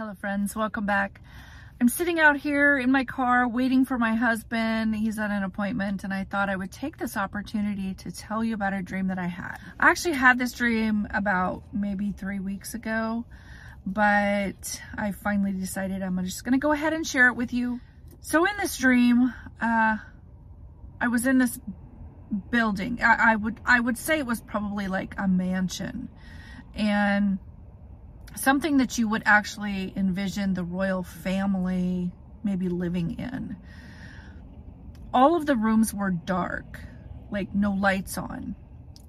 Hello friends, welcome back. I'm sitting out here in my car waiting for my husband. He's at an appointment and I thought I would take this opportunity to tell you about a dream that I had. I actually had this dream about maybe three weeks ago, but I finally decided I'm just gonna go ahead and share it with you. So in this dream, uh, I was in this building. I, I would I would say it was probably like a mansion. And something that you would actually envision the royal family maybe living in. All of the rooms were dark, like no lights on.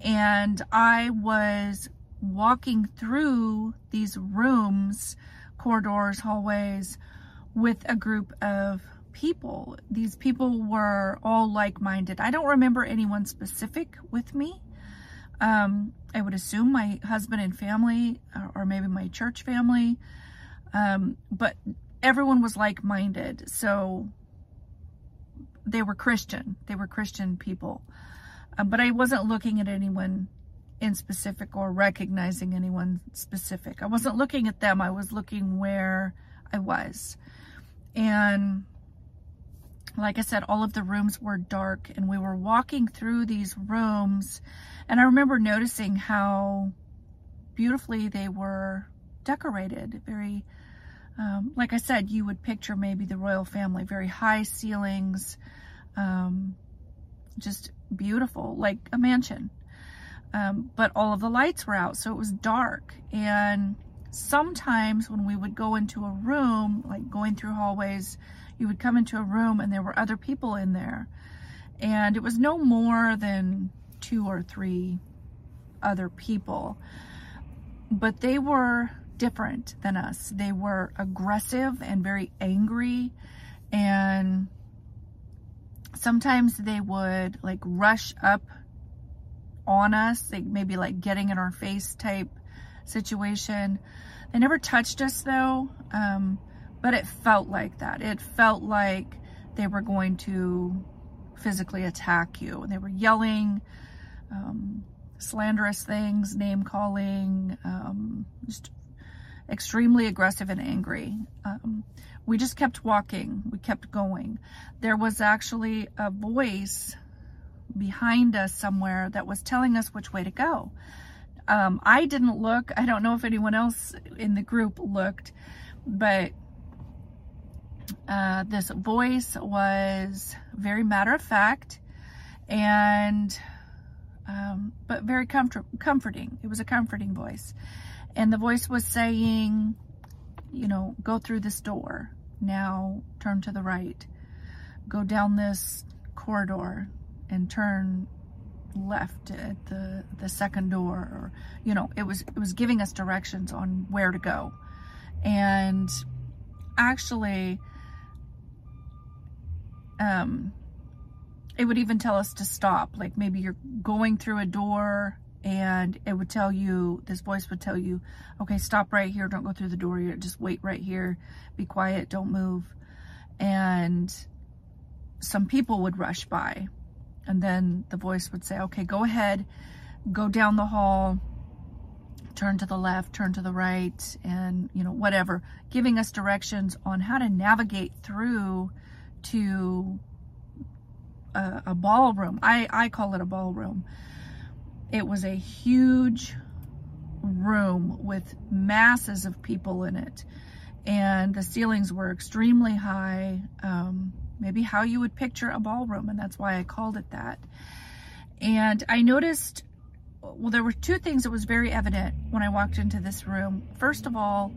And I was walking through these rooms, corridors, hallways with a group of people. These people were all like-minded. I don't remember anyone specific with me. Um, I would assume my husband and family, uh, or maybe my church family, um, but everyone was like-minded. So they were Christian. They were Christian people. Um, but I wasn't looking at anyone in specific or recognizing anyone specific. I wasn't looking at them. I was looking where I was. And like I said, all of the rooms were dark and we were walking through these rooms and I remember noticing how beautifully they were decorated. Very, um, like I said, you would picture maybe the royal family, very high ceilings, um, just beautiful, like a mansion. Um, but all of the lights were out, so it was dark. And sometimes when we would go into a room, like going through hallways, you would come into a room and there were other people in there. And it was no more than two or three other people. But they were different than us. They were aggressive and very angry. And sometimes they would like rush up on us, like maybe like getting in our face type situation. They never touched us though. Um, but it felt like that. It felt like they were going to physically attack you. And they were yelling, um, slanderous things, name calling, um, just extremely aggressive and angry. Um, we just kept walking. We kept going. There was actually a voice behind us somewhere that was telling us which way to go. Um, I didn't look. I don't know if anyone else in the group looked, but uh, this voice was very matter of fact and um, but very comfort comforting. It was a comforting voice. And the voice was saying, you know, go through this door. Now turn to the right. Go down this corridor and turn left at the the second door or you know it was it was giving us directions on where to go and actually um, it would even tell us to stop. Like maybe you're going through a door and it would tell you, this voice would tell you, okay, stop right here. Don't go through the door. You just wait right here. Be quiet. Don't move. And some people would rush by and then the voice would say, okay, go ahead, go down the hall, turn to the left, turn to the right, and you know, whatever, giving us directions on how to navigate through to a, a ballroom. I, I call it a ballroom. It was a huge room with masses of people in it. And the ceilings were extremely high, um, maybe how you would picture a ballroom. And that's why I called it that. And I noticed, well, there were two things that was very evident when I walked into this room. First of all,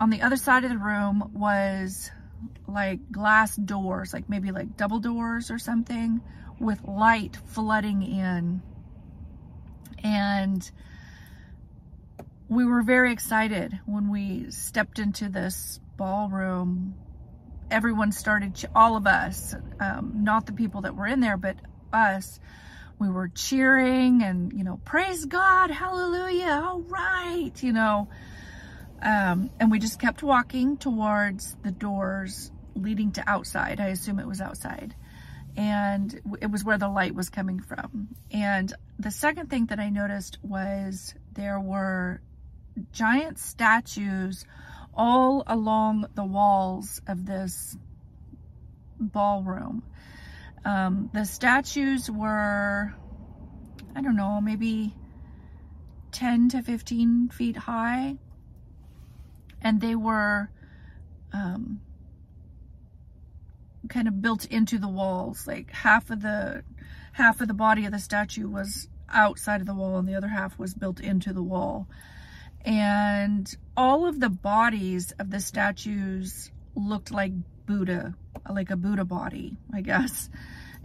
on the other side of the room was like glass doors, like maybe like double doors or something with light flooding in. And we were very excited when we stepped into this ballroom. Everyone started, all of us, um, not the people that were in there, but us, we were cheering and, you know, praise God, hallelujah, all right, you know. Um, and we just kept walking towards the doors leading to outside. I assume it was outside. And it was where the light was coming from. And the second thing that I noticed was there were giant statues all along the walls of this ballroom. Um, the statues were, I don't know, maybe 10 to 15 feet high. And they were um, kind of built into the walls. Like half of the half of the body of the statue was outside of the wall and the other half was built into the wall. And all of the bodies of the statues looked like Buddha, like a Buddha body, I guess.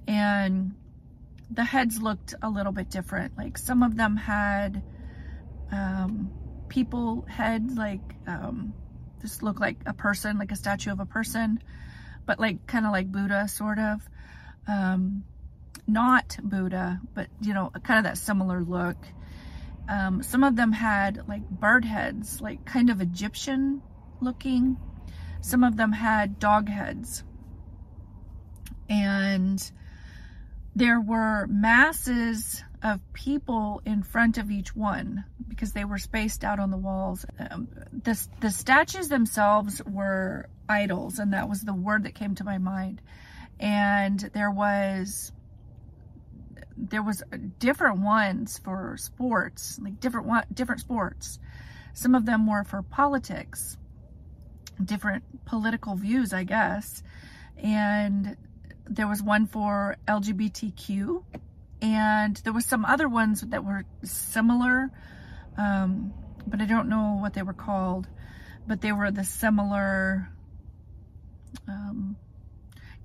And the heads looked a little bit different. Like some of them had um, people heads, like um, just looked like a person, like a statue of a person, but like kind of like Buddha, sort of. Um, not Buddha, but you know, kind of that similar look. Um, some of them had like bird heads, like kind of Egyptian looking. Some of them had dog heads. And there were masses of people in front of each one because they were spaced out on the walls. Um, the, the statues themselves were idols, and that was the word that came to my mind. And there was there was different ones for sports, like different one, different sports. Some of them were for politics, different political views, I guess. And there was one for LGBTQ, and there was some other ones that were similar, um, but I don't know what they were called. But they were the similar um,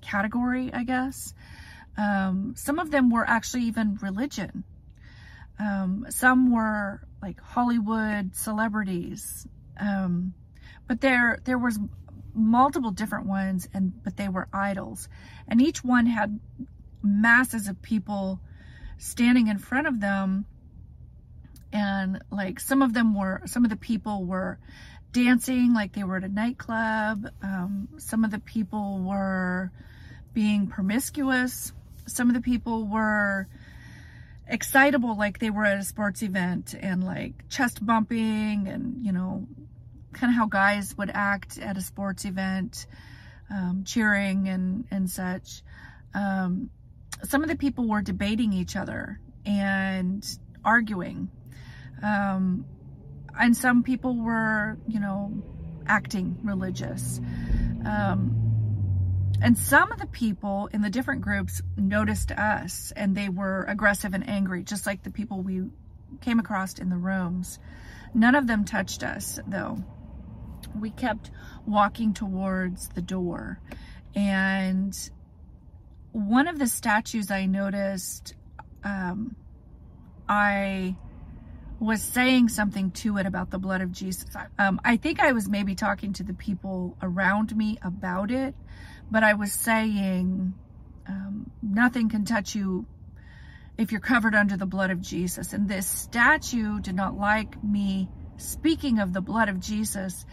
category, I guess. Um, some of them were actually even religion. Um, some were like Hollywood celebrities. Um, but there, there was multiple different ones and, but they were idols. And each one had masses of people standing in front of them. And like some of them were, some of the people were dancing like they were at a nightclub. Um, some of the people were being promiscuous some of the people were excitable like they were at a sports event and like chest bumping and you know kind of how guys would act at a sports event um, cheering and and such um, some of the people were debating each other and arguing um, and some people were you know acting religious um, and some of the people in the different groups noticed us and they were aggressive and angry, just like the people we came across in the rooms. None of them touched us though. We kept walking towards the door and one of the statues I noticed, um, I was saying something to it about the blood of Jesus. Um, I think I was maybe talking to the people around me about it, but I was saying um, nothing can touch you if you're covered under the blood of Jesus. And this statue did not like me speaking of the blood of Jesus.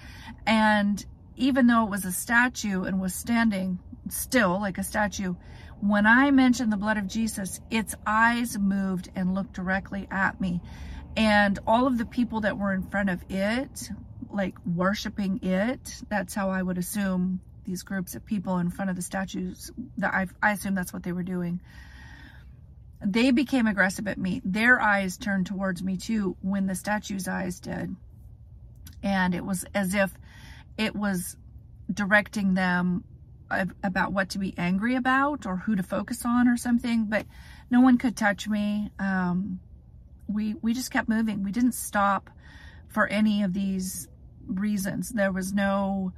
And even though it was a statue and was standing still like a statue, when I mentioned the blood of Jesus, its eyes moved and looked directly at me. And all of the people that were in front of it, like worshiping it, that's how I would assume these groups of people in front of the statues that i I assume that's what they were doing. They became aggressive at me. Their eyes turned towards me too when the statue's eyes did. And it was as if it was directing them about what to be angry about or who to focus on or something, but no one could touch me. Um, we, we just kept moving. We didn't stop for any of these reasons. There was no,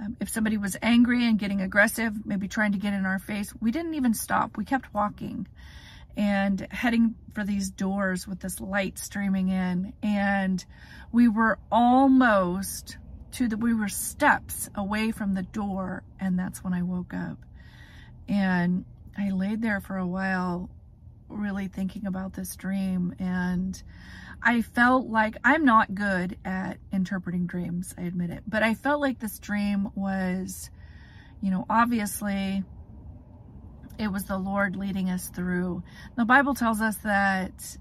um, if somebody was angry and getting aggressive, maybe trying to get in our face, we didn't even stop. We kept walking and heading for these doors with this light streaming in. And we were almost to the, we were steps away from the door. And that's when I woke up. And I laid there for a while, really thinking about this dream. And I felt like I'm not good at interpreting dreams, I admit it, but I felt like this dream was, you know, obviously it was the Lord leading us through. The Bible tells us that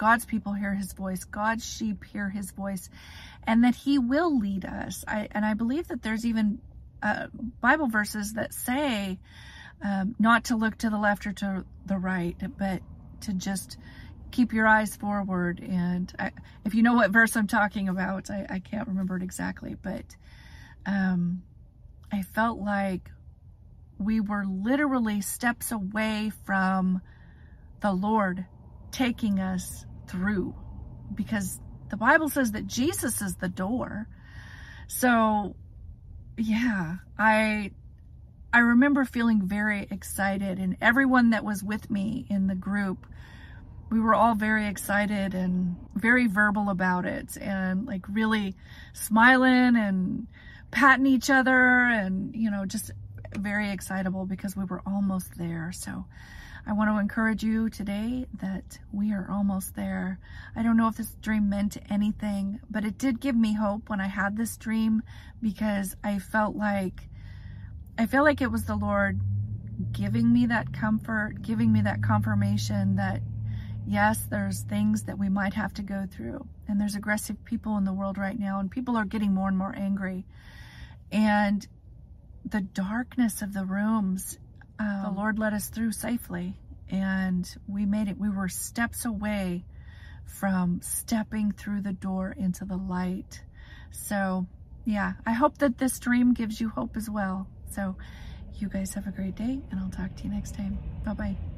God's people hear his voice, God's sheep hear his voice, and that he will lead us. I, and I believe that there's even uh, Bible verses that say um, not to look to the left or to the right, but to just keep your eyes forward. And I, if you know what verse I'm talking about, I, I can't remember it exactly, but um, I felt like we were literally steps away from the Lord taking us through because the Bible says that Jesus is the door. So yeah, I I remember feeling very excited and everyone that was with me in the group we were all very excited and very verbal about it and like really smiling and patting each other and you know just very excitable because we were almost there so I want to encourage you today that we are almost there. I don't know if this dream meant anything, but it did give me hope when I had this dream because I felt like I feel like it was the Lord giving me that comfort, giving me that confirmation that yes, there's things that we might have to go through. And there's aggressive people in the world right now, and people are getting more and more angry. And the darkness of the rooms um, the Lord led us through safely and we made it. We were steps away from stepping through the door into the light. So, yeah, I hope that this dream gives you hope as well. So, you guys have a great day, and I'll talk to you next time. Bye bye.